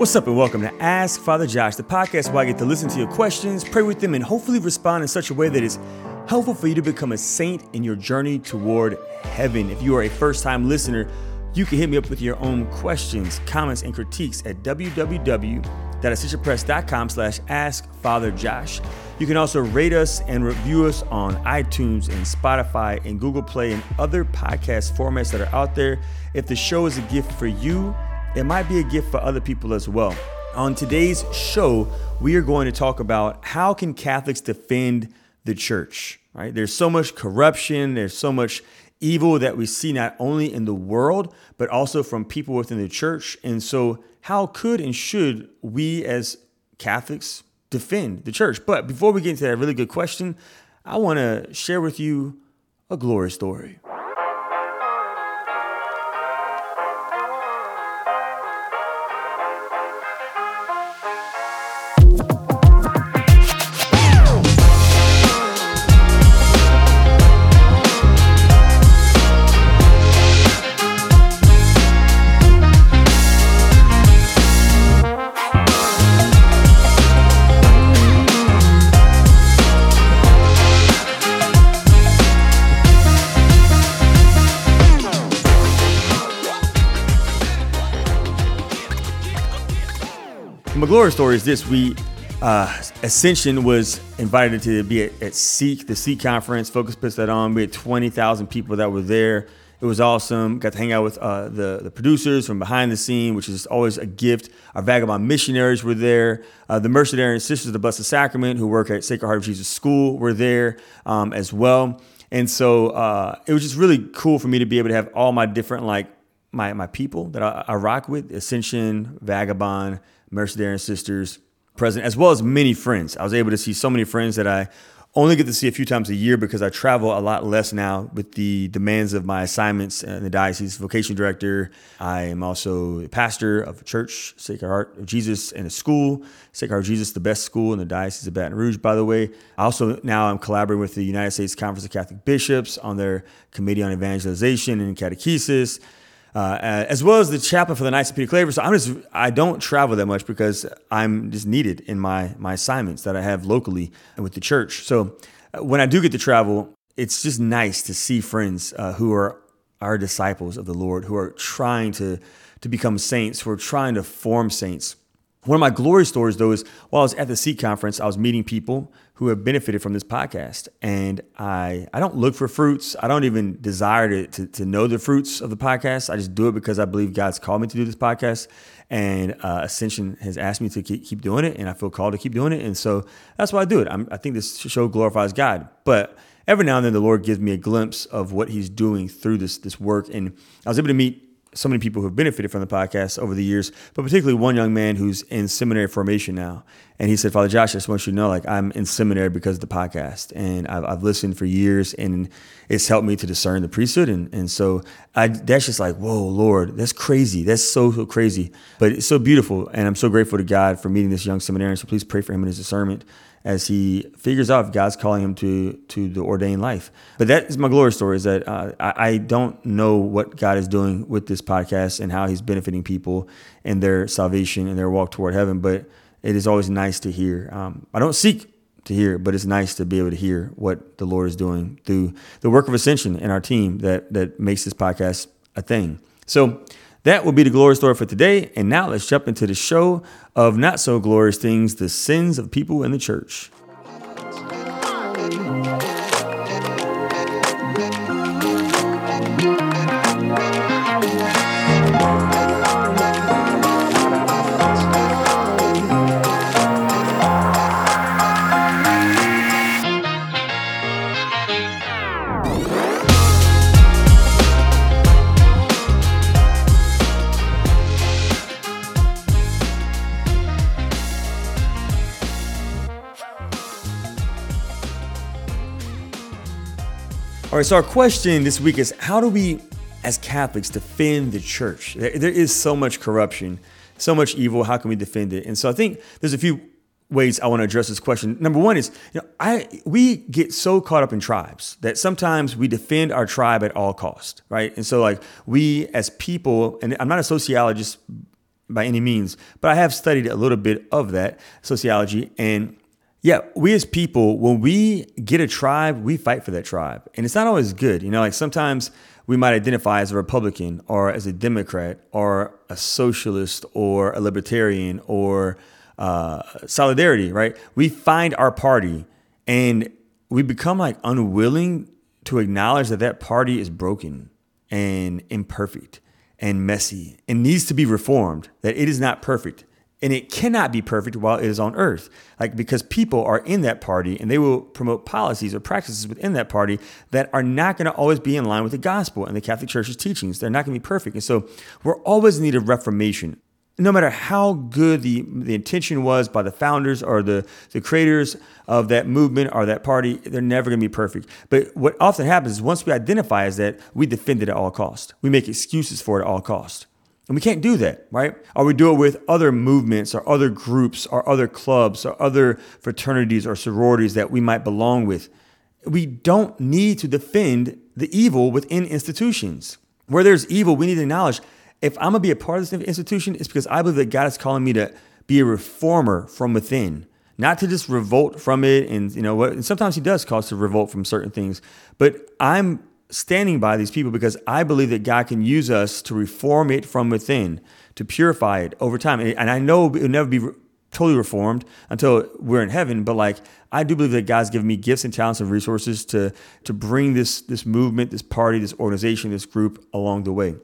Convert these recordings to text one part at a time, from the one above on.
What's up, and welcome to Ask Father Josh, the podcast where I get to listen to your questions, pray with them, and hopefully respond in such a way that is helpful for you to become a saint in your journey toward heaven. If you are a first time listener, you can hit me up with your own questions, comments, and critiques at www.ascensionpress.com slash askfatherjosh. You can also rate us and review us on iTunes and Spotify and Google Play and other podcast formats that are out there. If the show is a gift for you, it might be a gift for other people as well. On today's show, we are going to talk about how can Catholics defend the church, right? There's so much corruption, there's so much evil that we see not only in the world, but also from people within the church. And so, how could and should we as Catholics defend the church? But before we get into that really good question, I want to share with you a glory story. My glory story is this: we uh, Ascension was invited to be at, at Seek, the Seek conference. Focus puts that on. We had twenty thousand people that were there. It was awesome. Got to hang out with uh, the the producers from behind the scene, which is always a gift. Our vagabond missionaries were there. Uh, the Mercedarian Sisters of the Blessed Sacrament, who work at Sacred Heart of Jesus School, were there um, as well. And so uh, it was just really cool for me to be able to have all my different like my my people that I, I rock with: Ascension, Vagabond, Mercedarian Sisters present, as well as many friends. I was able to see so many friends that I only get to see a few times a year because I travel a lot less now with the demands of my assignments in the diocese vocation director. I am also a pastor of a church, Sacred Heart of Jesus, and a school, Sacred Heart of Jesus, the best school in the diocese of Baton Rouge, by the way. I also now I'm collaborating with the United States Conference of Catholic Bishops on their Committee on Evangelization and Catechesis uh, as well as the chaplain for the Knights of Peter Claver. So I'm just I don't travel that much because I'm just needed in my my assignments that I have locally with the church. So uh, when I do get to travel, it's just nice to see friends uh, who are our disciples of the Lord, who are trying to to become saints, who are trying to form saints. One of my glory stories, though, is while I was at the Seek conference, I was meeting people who have benefited from this podcast. And I, I don't look for fruits. I don't even desire to, to, to know the fruits of the podcast. I just do it because I believe God's called me to do this podcast. And uh, Ascension has asked me to keep, keep doing it, and I feel called to keep doing it. And so that's why I do it. I'm, I think this show glorifies God. But every now and then, the Lord gives me a glimpse of what He's doing through this, this work. And I was able to meet so many people who have benefited from the podcast over the years, but particularly one young man who's in seminary formation now. And he said, Father Josh, I just want you to know, like, I'm in seminary because of the podcast. And I've, I've listened for years and it's helped me to discern the priesthood. And, and so I, that's just like, whoa, Lord, that's crazy. That's so, so crazy. But it's so beautiful. And I'm so grateful to God for meeting this young seminarian. So please pray for him in his discernment as he figures out if God's calling him to to the ordained life. But that is my glory story. Is that uh, I, I, don't know what God is doing with this podcast and how He's benefiting people and their salvation and their walk toward heaven. But it is always nice to hear. Um, I don't seek to hear, but it's nice to be able to hear what the Lord is doing through the work of Ascension and our team that that makes this podcast a thing. So that will be the glory story for today. And now let's jump into the show of not so glorious things the sins of people in the church. Right, so our question this week is how do we, as Catholics, defend the church? There, there is so much corruption, so much evil. How can we defend it? And so I think there's a few ways I want to address this question. Number one is, you know, I we get so caught up in tribes that sometimes we defend our tribe at all cost, right? And so like we as people, and I'm not a sociologist by any means, but I have studied a little bit of that sociology. And yeah, we as people, when we get a tribe, we fight for that tribe. And it's not always good. You know, like sometimes we might identify as a Republican or as a Democrat or a socialist or a libertarian or uh, solidarity, right? We find our party and we become like unwilling to acknowledge that that party is broken and imperfect and messy and needs to be reformed, that it is not perfect. And it cannot be perfect while it is on earth. Like, because people are in that party and they will promote policies or practices within that party that are not going to always be in line with the gospel and the Catholic Church's teachings. They're not going to be perfect. And so we're always in need of reformation no matter how good the, the intention was by the founders or the, the creators of that movement or that party, they're never going to be perfect. But what often happens is once we identify as that, we defend it at all cost. We make excuses for it at all cost. And we can't do that, right? Or we do it with other movements or other groups or other clubs or other fraternities or sororities that we might belong with. We don't need to defend the evil within institutions. Where there's evil, we need to acknowledge if I'm gonna be a part of this institution, it's because I believe that God is calling me to be a reformer from within, not to just revolt from it. And you know what? And sometimes He does cause us to revolt from certain things, but I'm standing by these people because I believe that God can use us to reform it from within, to purify it over time. And I know it will never be totally reformed until we're in heaven, but like I do believe that God's given me gifts and talents and resources to to bring this this movement, this party, this organization, this group along the way.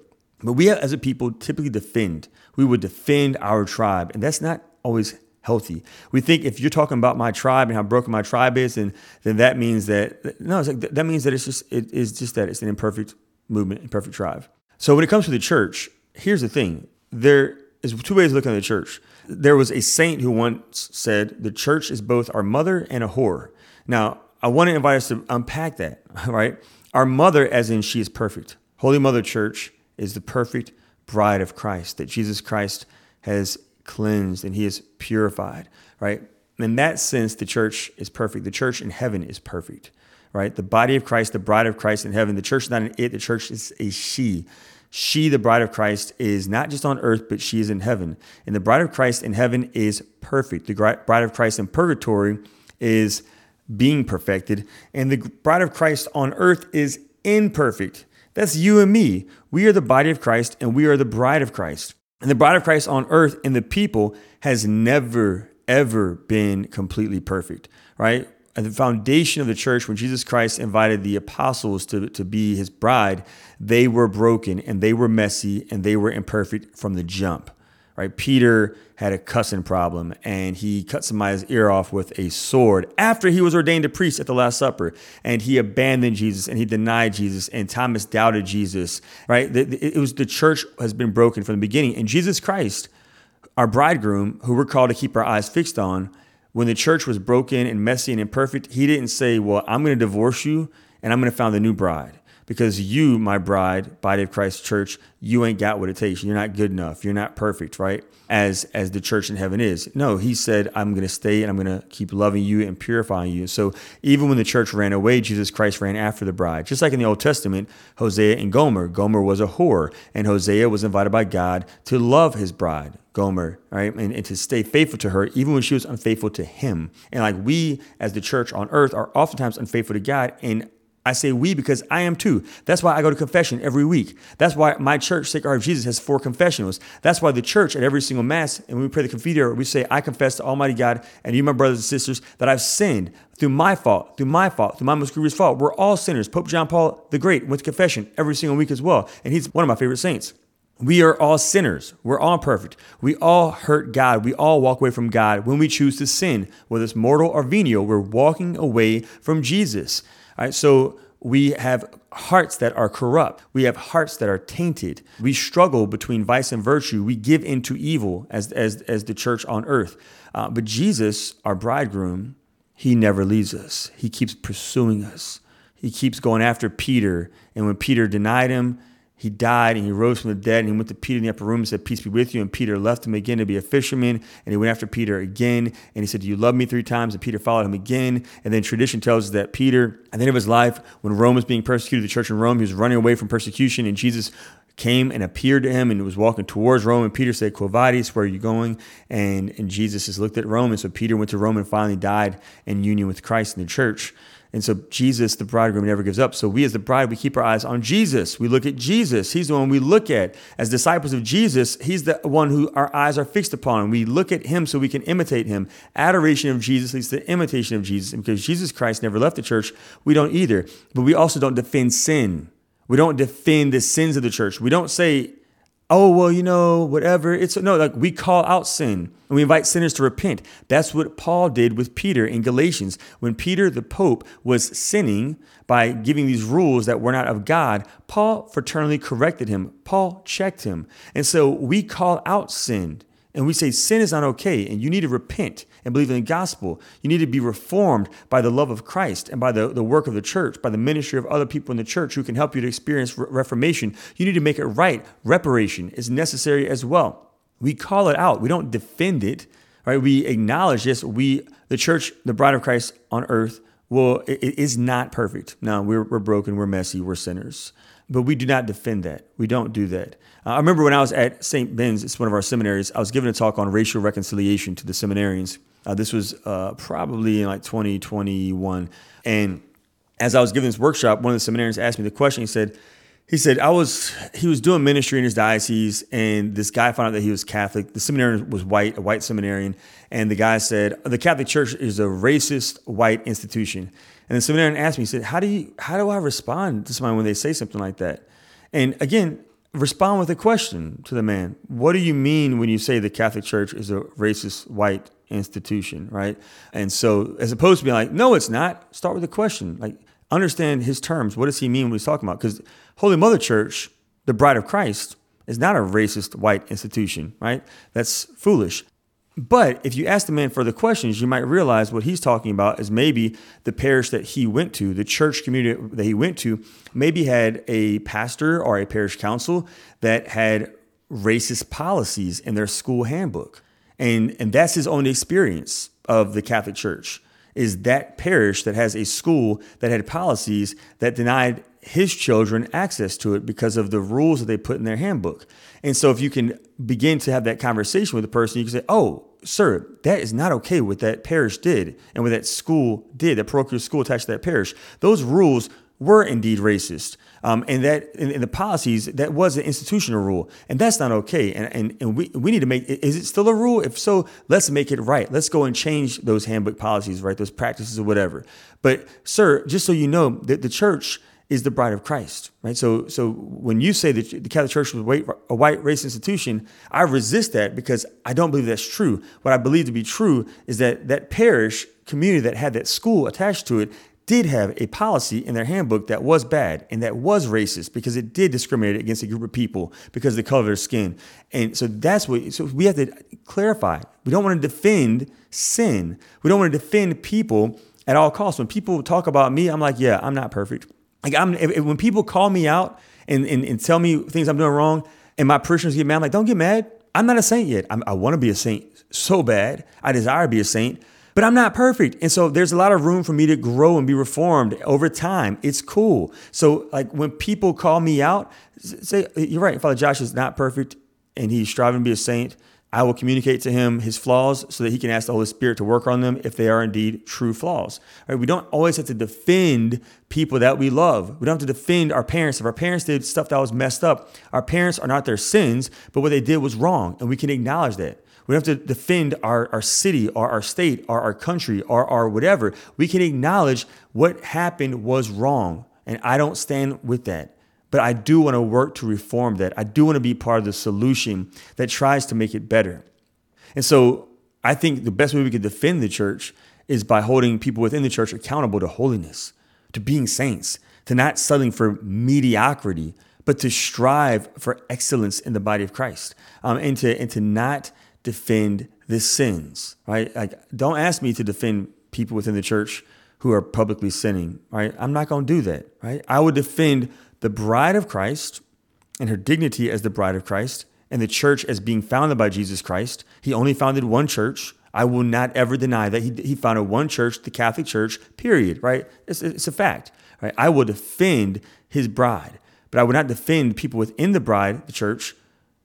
But we as a people typically defend. We would defend our tribe, and that's not always healthy. We think if you're talking about my tribe and how broken my tribe is, and then that means that no, it's like that means that it's just it is just that it's an imperfect movement, imperfect tribe. So when it comes to the church, here's the thing: there is two ways of looking at the church. There was a saint who once said, "The church is both our mother and a whore." Now, I want to invite us to unpack that. Right, our mother, as in she is perfect. Holy Mother Church is the perfect bride of Christ, that Jesus Christ has cleansed and he is purified, right? In that sense, the church is perfect. The church in heaven is perfect, right? The body of Christ, the bride of Christ in heaven. The church is not an it, the church is a she. She, the bride of Christ, is not just on earth, but she is in heaven. And the bride of Christ in heaven is perfect. The bride of Christ in purgatory is being perfected. And the bride of Christ on earth is imperfect. That's you and me. We are the body of Christ and we are the bride of Christ. And the bride of Christ on earth and the people has never, ever been completely perfect, right? At the foundation of the church, when Jesus Christ invited the apostles to, to be his bride, they were broken and they were messy and they were imperfect from the jump right? Peter had a cussing problem and he cut somebody's ear off with a sword after he was ordained a priest at the Last Supper. And he abandoned Jesus and he denied Jesus. And Thomas doubted Jesus, right? It was the church has been broken from the beginning. And Jesus Christ, our bridegroom, who we're called to keep our eyes fixed on, when the church was broken and messy and imperfect, he didn't say, Well, I'm going to divorce you and I'm going to found a new bride because you, my bride, body of Christ church, you ain't got what it takes. You're not good enough. You're not perfect, right? As as the church in heaven is. No, he said, I'm gonna stay and I'm gonna keep loving you and purifying you. So even when the church ran away, Jesus Christ ran after the bride. Just like in the Old Testament, Hosea and Gomer. Gomer was a whore, and Hosea was invited by God to love his bride. Gomer, right? And, and, to stay faithful to her, even when she was unfaithful to him. And like we, as the church on earth, are oftentimes unfaithful to God. And I say we because I am too. That's why I go to confession every week. That's why my church, Sacred Heart of Jesus, has four confessionals. That's why the church at every single Mass, and when we pray the Confiteor, we say, I confess to Almighty God and you, my brothers and sisters, that I've sinned through my fault, through my fault, through my most grievous fault. We're all sinners. Pope John Paul the Great went to confession every single week as well. And he's one of my favorite saints. We are all sinners. We're all perfect. We all hurt God. We all walk away from God when we choose to sin, whether it's mortal or venial. We're walking away from Jesus. Right, so we have hearts that are corrupt. We have hearts that are tainted. We struggle between vice and virtue. We give into evil as, as, as the church on earth. Uh, but Jesus, our bridegroom, he never leaves us. He keeps pursuing us. He keeps going after Peter. And when Peter denied him, he died and he rose from the dead and he went to Peter in the upper room and said, Peace be with you. And Peter left him again to be a fisherman. And he went after Peter again. And he said, Do you love me three times? And Peter followed him again. And then tradition tells us that Peter, at the end of his life, when Rome was being persecuted, the church in Rome, he was running away from persecution. And Jesus came and appeared to him and was walking towards Rome. And Peter said, Quo vadis, where are you going? And, and Jesus has looked at Rome. And so Peter went to Rome and finally died in union with Christ in the church. And so Jesus, the bridegroom, never gives up. So we as the bride, we keep our eyes on Jesus. We look at Jesus. He's the one we look at. As disciples of Jesus, he's the one who our eyes are fixed upon. We look at him so we can imitate him. Adoration of Jesus leads to imitation of Jesus. And because Jesus Christ never left the church, we don't either. But we also don't defend sin. We don't defend the sins of the church. We don't say, oh well you know whatever. It's no like we call out sin and we invite sinners to repent. That's what paul did with peter in galatians when peter the pope was sinning by giving these rules that were not of god. Paul fraternally corrected him. Paul checked him. And so we call out sin and we say sin is not okay and you need to repent and believe in the gospel. You need to be reformed by the love of Christ and by the, the work of the church, by the ministry of other people in the church who can help you to experience re- reformation. You need to make it right. Reparation is necessary as well. We call it out, we don't defend it, right? We acknowledge this. we, the church, the bride of Christ on earth, well, it, is not perfect. No, we're, we're broken, we're messy, we're sinners. But we do not defend that. We don't do that. Uh, I remember when I was at St. Ben's, it's one of our seminaries, I was giving a talk on racial reconciliation to the seminarians. Uh, this was uh, probably in like 2021. And as I was giving this workshop, one of the seminarians asked me the question. He said, he said, I was, he was doing ministry in his diocese, and this guy found out that he was Catholic. The seminarian was white, a white seminarian. And the guy said, The Catholic Church is a racist white institution. And the seminarian asked me, he said, How do you how do I respond to someone when they say something like that? And again, respond with a question to the man. What do you mean when you say the Catholic Church is a racist white institution, right? And so as opposed to being like, no, it's not, start with a question. Like understand his terms. What does he mean when he's talking about? Because Holy Mother Church, the bride of Christ, is not a racist white institution, right? That's foolish. But if you ask the man further questions, you might realize what he's talking about is maybe the parish that he went to, the church community that he went to, maybe had a pastor or a parish council that had racist policies in their school handbook. And, and that's his own experience of the Catholic Church is that parish that has a school that had policies that denied his children access to it because of the rules that they put in their handbook. And so if you can begin to have that conversation with the person, you can say, "Oh, sir, that is not okay what that parish did and what that school did, that parochial school attached to that parish. Those rules were indeed racist. Um, and that in, in, the policies, that was an institutional rule. And that's not okay. And, and, and we, we need to make, is it still a rule? If so, let's make it right. Let's go and change those handbook policies, right? Those practices or whatever. But sir, just so you know, that the church is the bride of Christ, right? So, so when you say that the Catholic Church was a white race institution, I resist that because I don't believe that's true. What I believe to be true is that that parish community that had that school attached to it did have a policy in their handbook that was bad and that was racist because it did discriminate against a group of people because of the color of their skin. And so that's what, so we have to clarify. We don't want to defend sin. We don't want to defend people at all costs. When people talk about me, I'm like, yeah, I'm not perfect. Like I'm if, when people call me out and, and, and tell me things I'm doing wrong, and my parishioners get mad, I'm like, don't get mad. I'm not a saint yet. I'm, i want to be a saint so bad. I desire to be a saint, but I'm not perfect. And so there's a lot of room for me to grow and be reformed over time. It's cool. So like when people call me out, say, you're right. Father Josh is not perfect and he's striving to be a saint. I will communicate to him his flaws so that he can ask the Holy Spirit to work on them if they are indeed true flaws. Right? We don't always have to defend people that we love. We don't have to defend our parents. If our parents did stuff that was messed up, our parents are not their sins, but what they did was wrong, and we can acknowledge that. We don't have to defend our, our city or our state or our country or our whatever. We can acknowledge what happened was wrong, and I don't stand with that. But I do want to work to reform that. I do want to be part of the solution that tries to make it better. And so I think the best way we could defend the church is by holding people within the church accountable to holiness, to being saints, to not settling for mediocrity, but to strive for excellence in the body of Christ, um, and to and to not defend the sins. Right? Like, don't ask me to defend people within the church who are publicly sinning. Right? I'm not going to do that. Right? I would defend the bride of Christ and her dignity as the bride of Christ and the church as being founded by Jesus Christ. He only founded one church. I will not ever deny that he, he founded one church, the Catholic Church, period, right? It's, it's a fact, right? I will defend his bride. but I would not defend people within the bride, the church,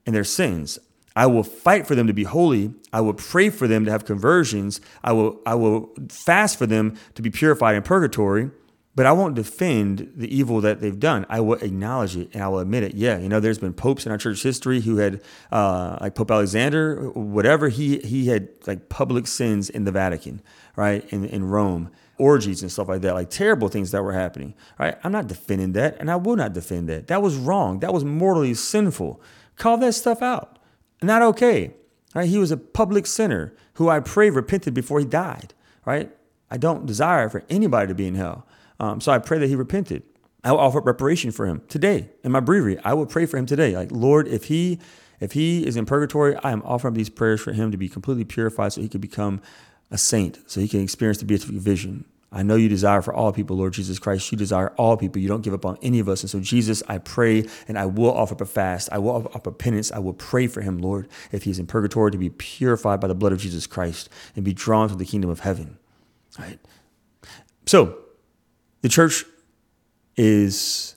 and their sins. I will fight for them to be holy. I will pray for them to have conversions. I will, I will fast for them to be purified in purgatory, but I won't defend the evil that they've done. I will acknowledge it and I will admit it. Yeah, you know, there's been popes in our church history who had, uh, like Pope Alexander, whatever, he, he had like public sins in the Vatican, right, in, in Rome orgies and stuff like that, like terrible things that were happening. Right? I'm not defending that, and I will not defend that. That was wrong. That was mortally sinful. Call that stuff out. Not okay. Right? He was a public sinner who I pray repented before he died. Right? I don't desire for anybody to be in hell. Um, so I pray that he repented. I will offer reparation for him today in my breviary. I will pray for him today. Like Lord, if he if he is in purgatory, I am offering these prayers for him to be completely purified so he could become a saint, so he can experience the beatific vision. I know you desire for all people, Lord Jesus Christ. You desire all people. You don't give up on any of us. And so, Jesus, I pray and I will offer up a fast. I will offer up a penance. I will pray for him, Lord, if he's in purgatory, to be purified by the blood of Jesus Christ and be drawn to the kingdom of heaven. All right. So, the church is,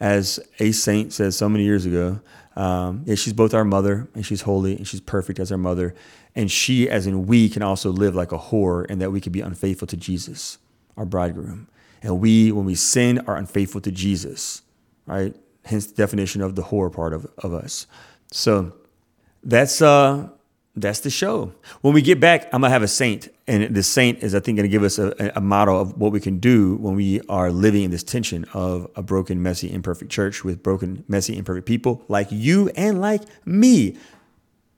as a saint says so many years ago, um, yeah, she's both our mother and she's holy and she's perfect as our mother. And she, as in we, can also live like a whore and that we can be unfaithful to Jesus, our bridegroom. And we, when we sin, are unfaithful to Jesus, right? Hence the definition of the whore part of, of us. So that's uh that's the show. When we get back, I'm gonna have a saint, and the saint is, I think, gonna give us a, a model of what we can do when we are living in this tension of a broken, messy, imperfect church with broken, messy, imperfect people like you and like me.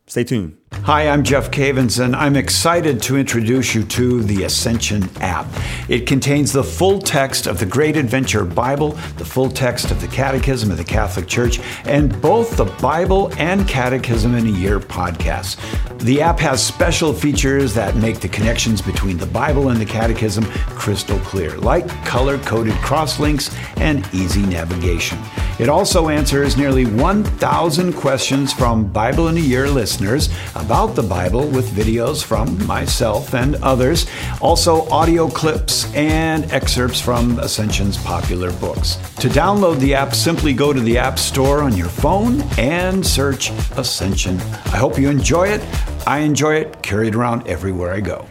Stay tuned. Hi, I'm Jeff Cavins, and I'm excited to introduce you to the Ascension app. It contains the full text of the Great Adventure Bible, the full text of the Catechism of the Catholic Church, and both the Bible and Catechism in a Year podcasts. The app has special features that make the connections between the Bible and the Catechism crystal clear, like color coded crosslinks and easy navigation. It also answers nearly 1,000 questions from Bible in a Year listeners about the Bible with videos from myself and others, also audio clips and excerpts from Ascension's popular books. To download the app, simply go to the App Store on your phone and search Ascension. I hope you enjoy it. I enjoy it, carry it around everywhere I go.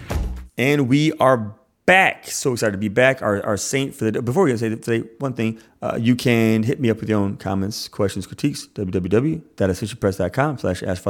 And we are back. So excited to be back. Our, our saint for the day. before we get to say one thing, uh, you can hit me up with your own comments, questions, critiques. www.ascensionpress.com slash ask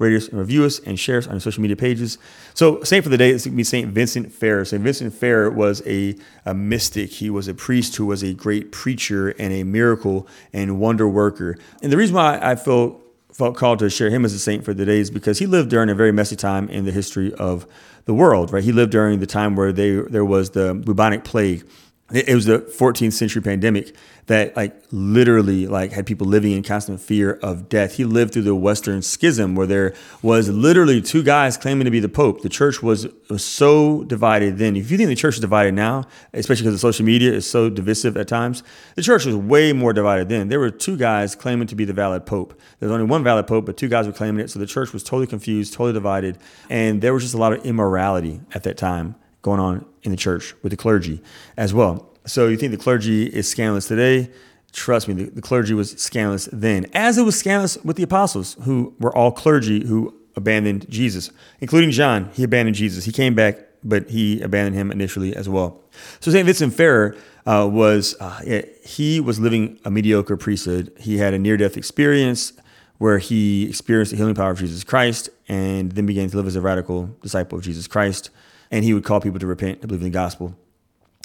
Father rate us and review us and share us on your social media pages. So, saint for the day is going to be Saint Vincent Ferrer. Saint Vincent Ferrer was a, a mystic. He was a priest who was a great preacher and a miracle and wonder worker. And the reason why I feel felt called to share him as a saint for the day is because he lived during a very messy time in the history of the world. Right, he lived during the time where they, there was the bubonic plague. It was the 14th century pandemic that like literally like had people living in constant fear of death. He lived through the Western Schism where there was literally two guys claiming to be the Pope. The church was, was so divided then. If you think the church is divided now, especially because the social media is so divisive at times, the church was way more divided then. There were two guys claiming to be the valid Pope. There's only one valid Pope, but two guys were claiming it. So the church was totally confused, totally divided. And there was just a lot of immorality at that time going on in the church with the clergy as well. So you think the clergy is scandalous today? Trust me, the, the, clergy was scandalous then, as it was scandalous with the apostles, who were all clergy who abandoned Jesus, including John. He abandoned Jesus. He came back, but he abandoned him initially as well. So St. Vincent Ferrer uh, was, uh, he was living a mediocre priesthood. He had a near death experience where he experienced the healing power of Jesus Christ and then began to live as a radical disciple of Jesus Christ. And he would call people to repent, to believe in the gospel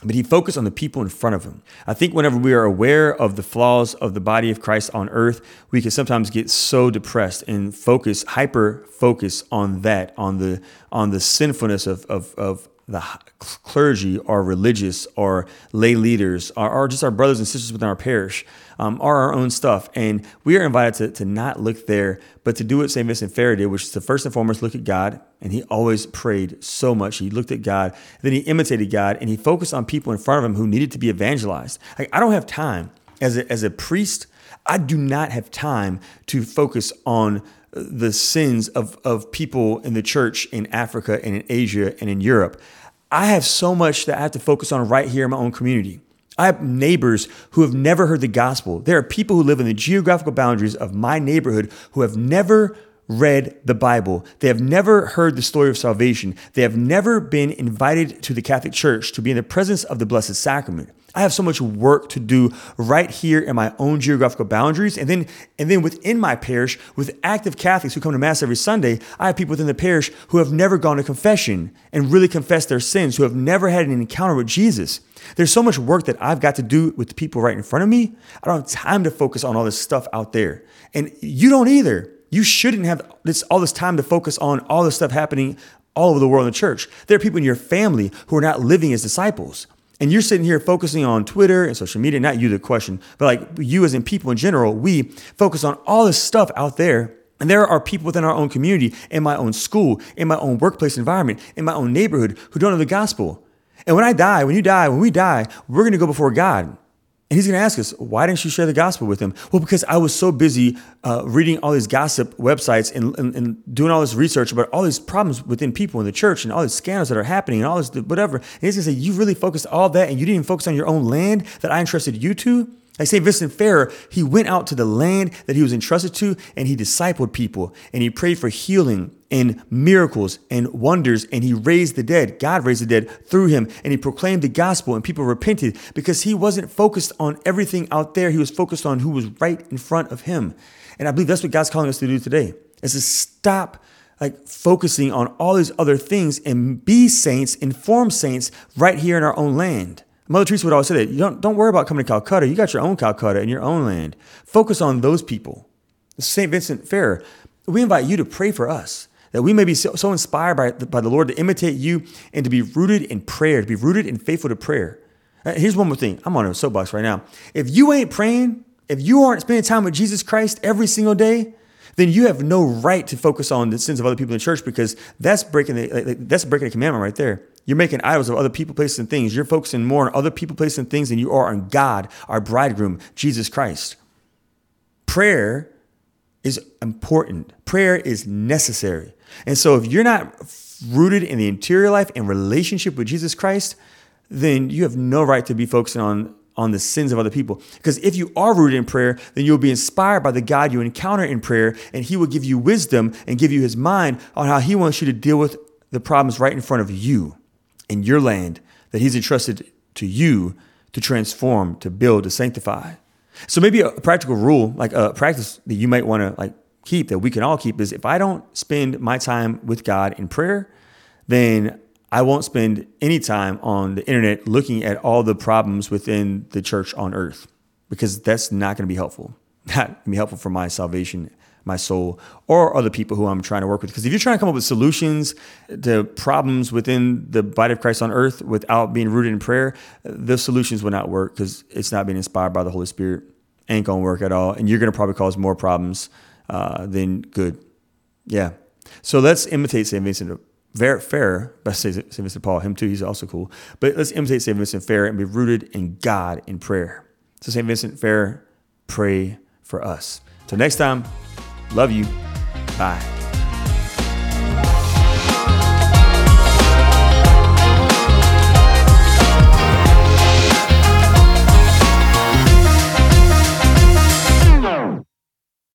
but he focused on the people in front of him. I think whenever we are aware of the flaws of the body of Christ on earth, we can sometimes get so depressed and focus, hyper focus on that, on the on the sinfulness of of, of the clergy or religious or lay leaders or, just our brothers and sisters within our parish um, or our own stuff. And we are invited to, to not look there, but to do what St. Vincent Ferrer did, which is to first and foremost look at God. And he always prayed so much. He looked at God, then he imitated God, and he focused on people in front of him who needed to be evangelized. Like, I don't have time as a, as a priest. I do not have time to focus on the sins of, of people in the church in Africa and in Asia and in Europe. I have so much that I have to focus on right here in my own community. I have neighbors who have never heard the gospel. There are people who live in the geographical boundaries of my neighborhood who have never read the Bible. They have never heard the story of salvation. They have never been invited to the Catholic Church to be in the presence of the Blessed Sacrament. I have so much work to do right here in my own geographical boundaries. And then, and then within my parish, with active Catholics who come to Mass every Sunday, I have people within the parish who have never gone to confession and really confessed their sins, who have never had an encounter with Jesus. There's so much work that I've got to do with the people right in front of me. I don't have time to focus on all this stuff out there. And you don't either. You shouldn't have this all this time to focus on all this stuff happening all over the world in the church. There are people in your family who are not living as disciples. And you're sitting here focusing on Twitter and social media, not you, the question, but like you as in people in general, we focus on all this stuff out there. And there are people within our own community, in my own school, in my own workplace environment, in my own neighborhood who don't know the gospel. And when I die, when you die, when we die, we're going to go before God. And he's going to ask us, why didn't you share the gospel with him? Well, because I was so busy uh, reading all these gossip websites and, and, and, doing all this research about all these problems within people in the church and all these scandals that are happening and all this whatever. And he's going to say, you really focused all that and you didn't even focus on your own land that I entrusted you to? Like St. Vincent Ferrer, he went out to the land that he was entrusted to and he discipled people and he prayed for healing and miracles and wonders and he raised the dead. God raised the dead through him and he proclaimed the gospel and people repented because he wasn't focused on everything out there. He was focused on who was right in front of him. And I believe that's what God's calling us to do today is to stop like focusing on all these other things and be saints, inform saints right here in our own land. Mother Teresa would always say that you don't, don't worry about coming to Calcutta. You got your own Calcutta in your own land. Focus on those people. St. Vincent Ferrer, we invite you to pray for us that we may be so, so inspired by, by the Lord to imitate you and to be rooted in prayer, to be rooted and faithful to prayer. Uh, here's one more thing. I'm on a soapbox right now. If you ain't praying, if you aren't spending time with Jesus Christ every single day, then you have no right to focus on the sins of other people in the church because that's breaking the that's breaking a commandment right there. You're making idols of other people, places, and things. You're focusing more on other people, places, and things than you are on God, our bridegroom, Jesus Christ. Prayer is important. Prayer is necessary. And so if you're not rooted in the interior life and relationship with Jesus Christ, then you have no right to be focusing on on the sins of other people. Because if you are rooted in prayer, then you'll be inspired by the God you encounter in prayer, and He will give you wisdom and give you His mind on how He wants you to deal with the problems right in front of you in your land that He's entrusted to you to transform, to build, to sanctify. So maybe a practical rule, like a practice that you might want to like keep, that we can all keep, is if I don't spend my time with God in prayer, then I won't spend any time on the internet looking at all the problems within the church on earth because that's not going to be helpful. Not going to be helpful for my salvation my soul, or other people who I'm trying to work with. Because if you're trying to come up with solutions to problems within the body of Christ on earth without being rooted in prayer, the solutions will not work because it's not being inspired by the Holy Spirit. Ain't gonna work at all, and you're gonna probably cause more problems uh, than good. Yeah. So let's imitate Saint Vincent. Fair, best say Saint Vincent Paul, him too. He's also cool. But let's imitate Saint Vincent Ferrer and be rooted in God in prayer. So Saint Vincent Ferrer, pray for us. Till next time. Love you. Bye.